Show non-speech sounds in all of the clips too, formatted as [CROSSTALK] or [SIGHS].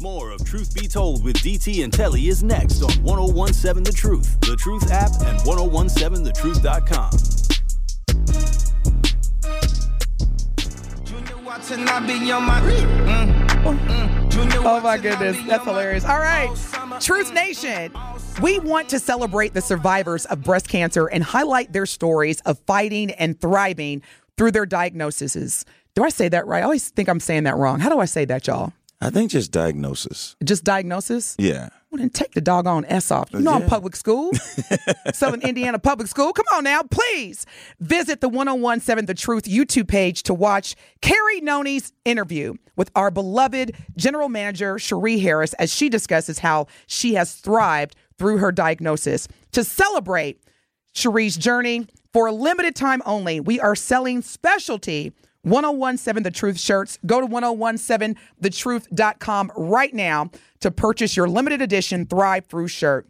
More of Truth Be Told with DT and Telly is next on 1017 The Truth, The Truth app, and 1017thetruth.com. Oh my goodness, that's hilarious. All right, Truth Nation. We want to celebrate the survivors of breast cancer and highlight their stories of fighting and thriving through their diagnoses. Do I say that right? I always think I'm saying that wrong. How do I say that, y'all? I think just diagnosis. Just diagnosis? Yeah. Well, then take the doggone S off. You know I'm public school, [LAUGHS] Southern Indiana Public School. Come on now, please visit the 1017 The Truth YouTube page to watch Carrie Noni's interview with our beloved General Manager Cherie Harris as she discusses how she has thrived through her diagnosis. To celebrate Cherie's journey, for a limited time only, we are selling specialty 1017 The Truth shirts. Go to 1017thetruth.com right now to purchase your limited edition Thrive Through shirt.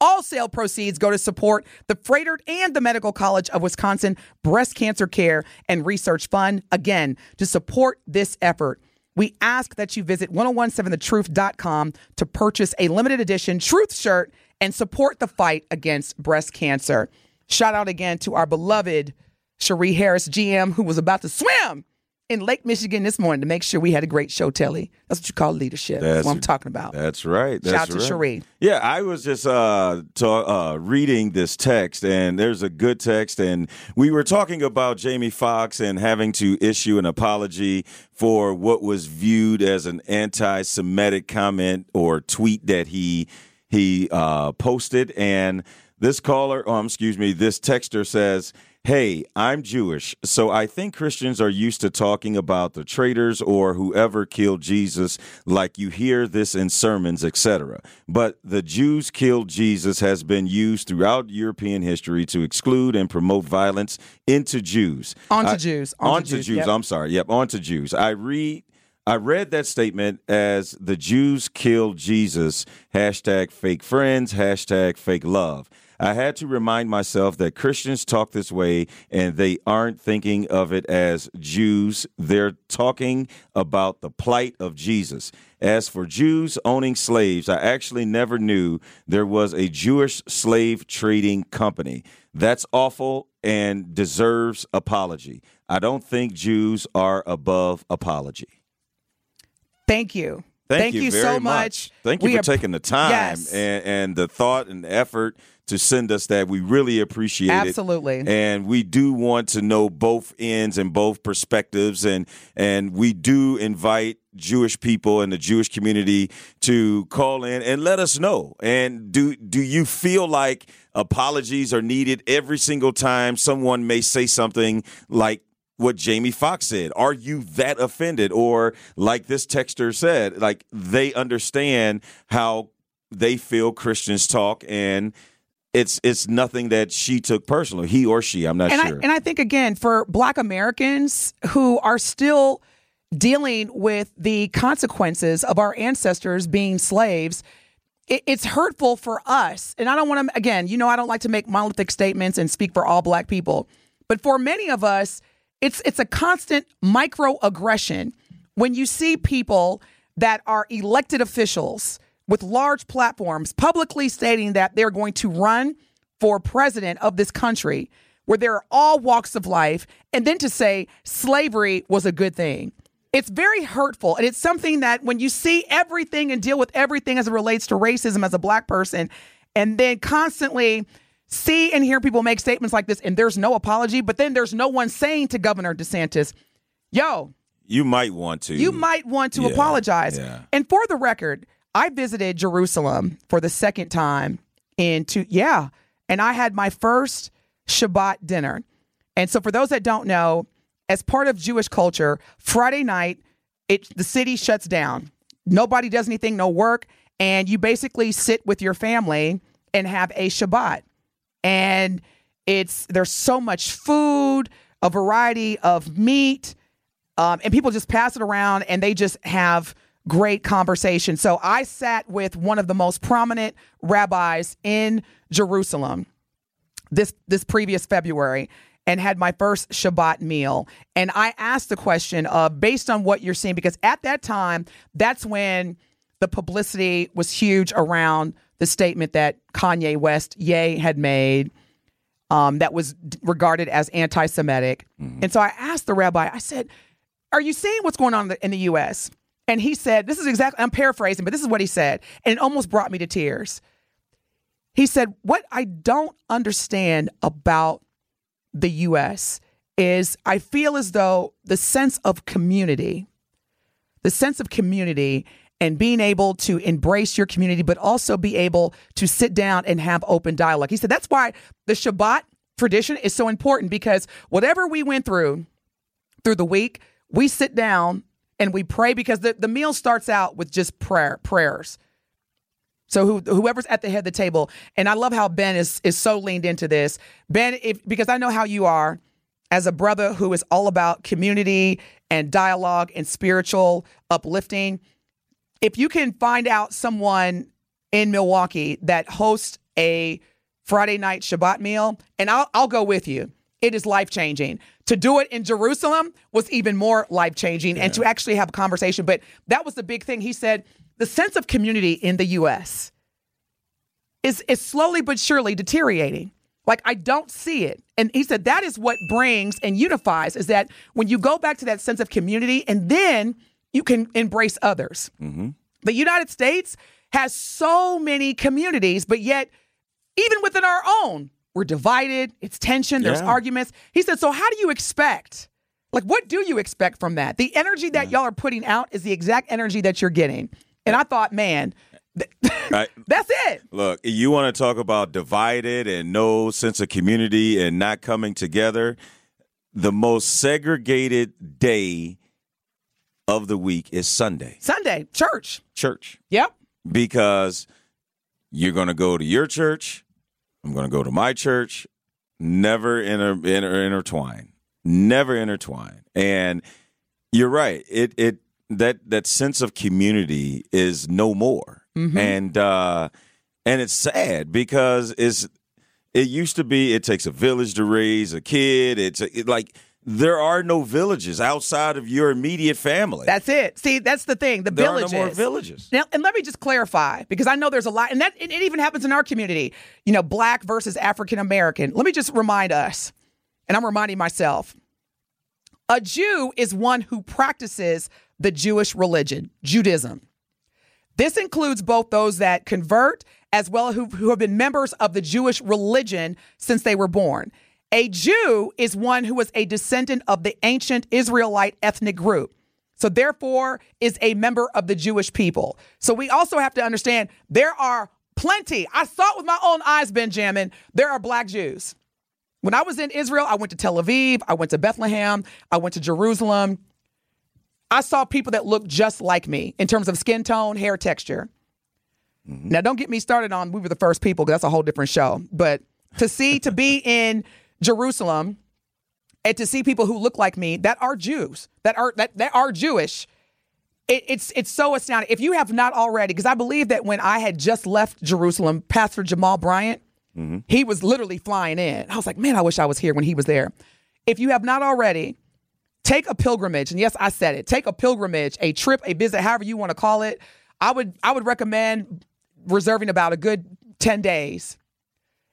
All sale proceeds go to support the Froedtert and the Medical College of Wisconsin Breast Cancer Care and Research Fund. Again, to support this effort, we ask that you visit 1017thetruth.com to purchase a limited edition Truth shirt and support the fight against breast cancer. Shout out again to our beloved Cherie Harris, GM, who was about to swim in Lake Michigan this morning to make sure we had a great show, Telly. That's what you call leadership. That's, what I'm talking about. That's right. That's Shout out to right. Cherie. Yeah, I was just uh, ta- uh, reading this text, and there's a good text, and we were talking about Jamie Foxx and having to issue an apology for what was viewed as an anti-Semitic comment or tweet that he he uh, posted, and this caller, oh, um, excuse me, this texter says. Hey, I'm Jewish, so I think Christians are used to talking about the traitors or whoever killed Jesus, like you hear this in sermons, etc. But the Jews killed Jesus has been used throughout European history to exclude and promote violence into Jews. Onto I- Jews. Onto Onto Jews, Jews. yep. I'm sorry. Yep, onto Jews. I read. I read that statement as the Jews killed Jesus. Hashtag fake friends. Hashtag fake love. I had to remind myself that Christians talk this way and they aren't thinking of it as Jews. They're talking about the plight of Jesus. As for Jews owning slaves, I actually never knew there was a Jewish slave trading company. That's awful and deserves apology. I don't think Jews are above apology. Thank you. Thank, you, very so much. Thank you We for taking the time Yes. and, and the thought and effort to send us that. We really appreciate it. Absolutely. And we do want to know both ends and both perspectives and and we do invite Jewish people and the Jewish community to call in and let us know. And do do you feel like apologies are needed every single time someone may say something like what Jamie Foxx said. Are you that offended? Or like this texter said, like they understand how they feel Christians talk and it's it's nothing that she took personally, he or she, I'm not and sure. I and I think again for Black Americans who are still dealing with the consequences of our ancestors being slaves. It, it's hurtful for us, and I don't want to. Again, you know, I don't like to make monolithic statements and speak for all Black people, but for many of us, it's it's a constant microaggression when you see people that are elected officials with large platforms publicly stating that they're going to run for president of this country where there are all walks of life and then to say slavery was a good thing. It's very hurtful and it's something that when you see everything and deal with everything as it relates to racism as a black person and then constantly see and hear people make statements like this and there's no apology but then there's no one saying to governor desantis yo you might want to. you might want to Yeah, apologize. yeah. And for the record, I visited Jerusalem for the second time in two yeah, and I had my first Shabbat dinner. And so for those that don't know, as part of Jewish culture, Friday night it the city shuts down. Nobody does anything, no work, and you basically sit with your family and have a Shabbat. And it's there's so much food, a variety of meat, um, and people just pass it around and they just have great conversation. So I sat with one of the most prominent rabbis in Jerusalem this this previous February and had my first Shabbat meal. And I asked the question of based on what you're seeing, because at that time, that's when the publicity was huge around the statement that Kanye West, Ye, had made um, that was regarded as anti Semitic. Mm-hmm. And so I asked the rabbi, I said, Are you seeing what's going on in the, in the U.S.? And he said, This is exactly, I'm paraphrasing, but this is what he said. And it almost brought me to tears. He said, What I don't understand about the U.S. is I feel as though the sense of community, the sense of community and being able to embrace your community, but also be able to sit down and have open dialogue. He said that's why the Shabbat tradition is so important because whatever we went through through the week, we sit down and we pray because the, the meal starts out with just prayer, prayers. So who, whoever's at the head of the table, and I love how Ben is is so leaned into this. Ben, if, because I know how you are as a brother who is all about community and dialogue and spiritual uplifting if you can find out someone in Milwaukee that hosts a Friday night Shabbat meal, and I'll, I'll go with you. It is life changing. To do it in Jerusalem was even more life changing yeah. and to actually have a conversation. But that was the big thing. He said the sense of community in the U.S. is, is slowly but surely deteriorating. Like I don't see it. And he said that is what brings and unifies is that when you go back to that sense of community and then you can embrace others. Mm-hmm. The United States has so many communities, but yet, even within our own, we're divided. It's tension. There's yeah. arguments. He said, So, how do you expect? Like, what do you expect from that? The energy that yeah. y'all are putting out is the exact energy that you're getting. And I thought, man. [LAUGHS] That's it. Look, you want to talk about divided and no sense of community and not coming together. The most segregated day of the week is Sunday. Sunday, church. Church. Yep. Because you're going to go to your church. I'm going to go to my church. Never inter, inter, intertwine. Never intertwine. And you're right. It it that that sense of community is no more. Mm-hmm. And uh and it's sad because it's it used to be it takes a village to raise a kid. It's it, like there are no villages outside of your immediate family. That's it. See, that's the thing. The there villages. Are no more villages. Now, and let me just clarify because I know there's a lot, and that it, it even happens in our community. You know, black versus African American. Let me just remind us, and I'm reminding myself. A Jew is one who practices the Jewish religion, Judaism. This includes both those that convert as well who, who have been members of the Jewish religion since they were born. A Jew is one who was a descendant of the ancient Israelite ethnic group. So, therefore, is a member of the Jewish people. So, we also have to understand there are plenty. I saw it with my own eyes, Benjamin. There are black Jews. When I was in Israel, I went to Tel Aviv, I went to Bethlehem, I went to Jerusalem. I saw people that looked just like me in terms of skin tone, hair texture. Mm-hmm. Now, don't get me started on we were the first people because that's a whole different show. But to see, to be in Jerusalem and to see people who look like me that are Jews, that are that, that are Jewish, it, it's it's so astounding. If you have not already, because I believe that when I had just left Jerusalem, Pastor Jamal Bryant, mm-hmm. he was literally flying in. I was like, man, I wish I was here when he was there. If you have not already, take a pilgrimage, and yes, I said it. Take a pilgrimage, a trip, a visit, however you want to call it. I would I would recommend reserving about a good ten days,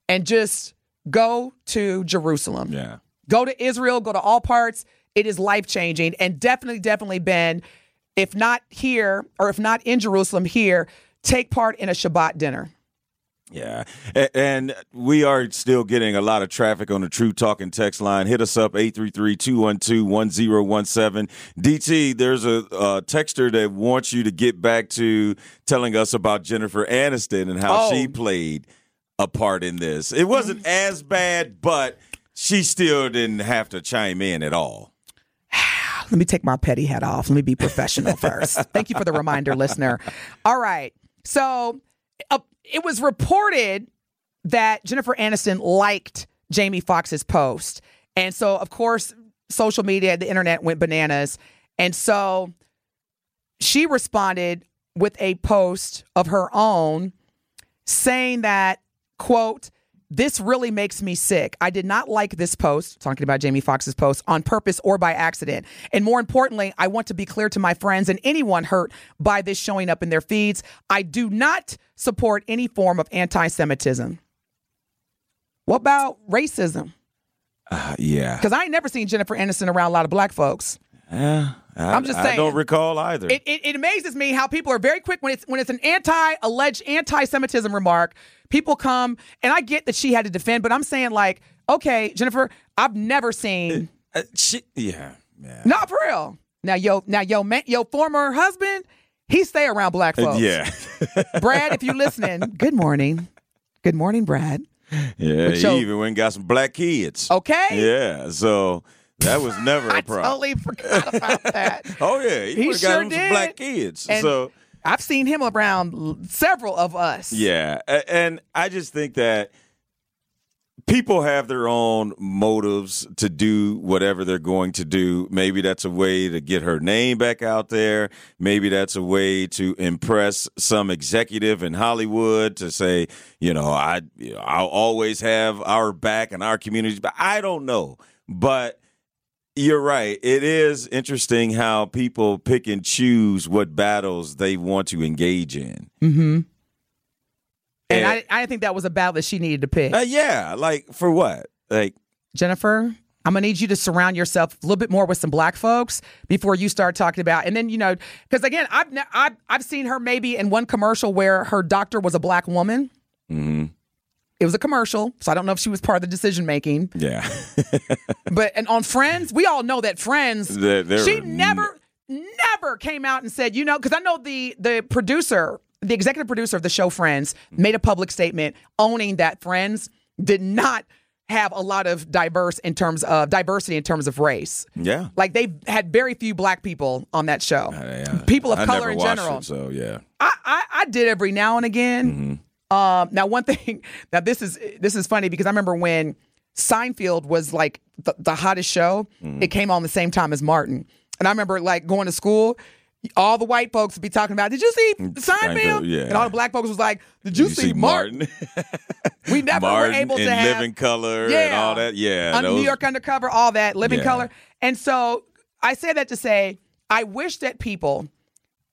and just go to Jerusalem. Yeah. Go to Israel, go to all parts. It is life changing and definitely, definitely been, if not here or if not in Jerusalem, here, take part in a Shabbat dinner. Yeah. And we are still getting a lot of traffic on the True Talking text line. Hit us up 833-212-1017. DT, there's a, a, texter that wants you to get back to telling us about Jennifer Aniston and how oh. she played a part in this. It wasn't as bad, but she still didn't have to chime in at all. [SIGHS] Let me take my petty hat off. Let me be professional [LAUGHS] first. Thank you for the reminder, listener. All right. So uh, it was reported that Jennifer Aniston liked Jamie Foxx's post. And so, of course, social media, the internet went bananas. And so she responded with a post of her own saying that quote, this really makes me sick. I did not like this post, talking about Jamie Foxx's post, on purpose or by accident. And more importantly, I want to be clear to my friends and anyone hurt by this showing up in their feeds. I do not support any form of anti Semitism. What about racism? Uh, yeah. Because I ain't never seen Jennifer Aniston around a lot of black folks. Yeah. I, I'm just saying. I don't recall either. It, it, it amazes me how people are very quick when it's when it's an anti alleged anti Semitism remark. People come and I get that she had to defend, but I'm saying like, okay, Jennifer, I've never seen Uh, she, yeah. Yeah. not for real. Now yo now yo man, your former husband, he stay around black folks. Uh, Yeah. [LAUGHS] Brad, if you're listening, good morning. Good morning, Brad. yeah. Yo- he even went and got some black kids. Okay. Yeah. So that was never a [LAUGHS] problem. I totally forgot about that. [LAUGHS] Oh yeah, he, He would've got sure him some black kids. And so I've seen him around several of us. yeah, and I just think that people have their own motives to do whatever they're going to do. Maybe that's a way to get her name back out there. Maybe that's a way to impress some executive in Hollywood to say, you know, I I'll always have our back and our community. But I don't know, but. You're right. It is interesting how people pick and choose what battles they want to engage in. Mm-hmm. And And- I, I think that was a battle that she needed to pick. Uh, yeah, like for what? Like Jennifer, I'm gonna need you to surround yourself a little bit more with some black folks before you start talking about. And then you know, because again, I've I've I've seen her maybe in one commercial where her doctor was a black woman. mhm. It was a commercial, so I don't know if she was part of the decision making. yeah. [LAUGHS] But and on Friends, we all know that Friends. They're- they're- she never never came out and said, you know, because I know the the producer, the executive producer of the show Friends, made a public statement owning that Friends did not have a lot of diverse in terms of diversity in terms of race. yeah. Like they had very few black people on that show. Uh, yeah. People of I color in general. it, so yeah. I, I I did every now and again. Mm-hmm. Um, now one thing [LAUGHS] now this is this is funny because I remember when Seinfeld was like the, the hottest show. It came on the same time as Martin, and I remember like going to school. All the white folks would be talking about, "Did you see Seinfeld?" Seinfeld, yeah. And all the black folks was like, "Did you, see, Martin?" [LAUGHS] We never Martin were able to have Living Color and all that. Yeah. those- New York Undercover, all that, Living Yeah. Color. And so I say that to say, I wish that people,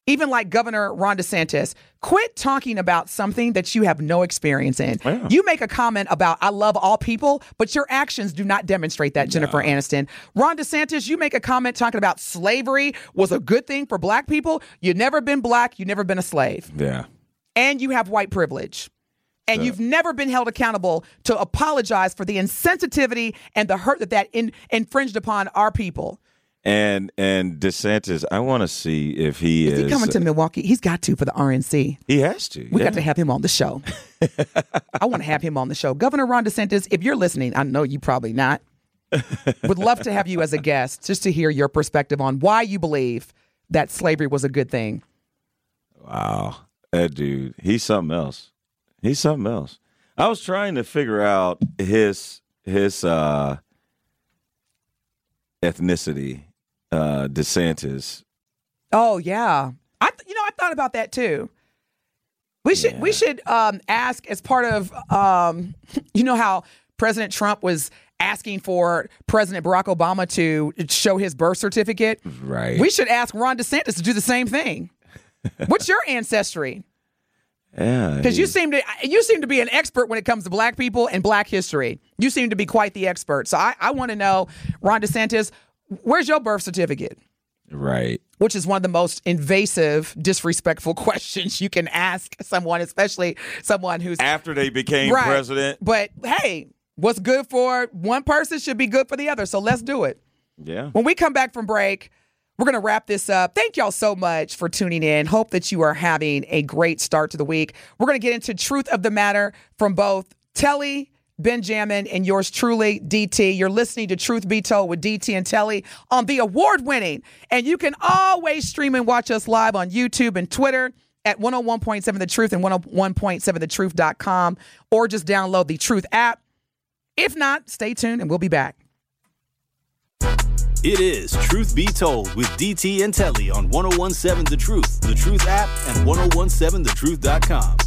even like Governor Ron DeSantis, quit talking about something that you have no experience in. Yeah. You make a comment about I love all people, but your actions do not demonstrate that, Jennifer Aniston. Ron DeSantis, you make a comment talking about slavery was a good thing for black people. You've never been black, you've never been a slave Yeah. and you have white privilege. And you've never been held accountable to apologize for the insensitivity and the hurt that that in, infringed upon our people. And and DeSantis, I want to see if he Is is. he coming to Milwaukee? He's got to for the RNC. He has to. We yeah. got to have him on the show. [LAUGHS] I want to have him on the show. Governor Ron DeSantis, if you're listening, I know you probably not. Would love to have you as a guest just to hear your perspective on why you believe that slavery was a good thing. Wow, that dude, he's something else. He's something else. I was trying to figure out his his uh ethnicity, uh DeSantis. Oh yeah, I th- you know I thought about that too. We should we should um, ask as part of um, [LAUGHS] you know how President Trump was asking for President Barack Obama to show his birth certificate. Right. We should ask Ron DeSantis to do the same thing. [LAUGHS] What's your ancestry? yeah. Because you seem to you seem to be an expert when it comes to black people and black history. You seem to be quite the expert. So I, I want to know, Ron DeSantis, where's your birth certificate? right. which is one of the most invasive, disrespectful [LAUGHS] questions you can ask someone, especially someone who's After they became Right. president. But hey, what's good for one person should be good for the other. So let's do it. Yeah. When we come back from break, we're going to wrap this up. Thank y'all so much for tuning in. Hope that you are having a great start to the week. We're going to get into truth of the matter from both Telly, Benjamin, and yours truly, DT. You're listening to Truth Be Told with DT and Telly on the award winning. And you can always stream and watch us live on YouTube and Twitter at 101.7 The Truth and 101.7thetruth.com or just download the Truth app. If not, stay tuned and we'll be back. It is Truth Be Told with DT and Telly on 1017 The Truth, The Truth app, and 1017thetruth.com.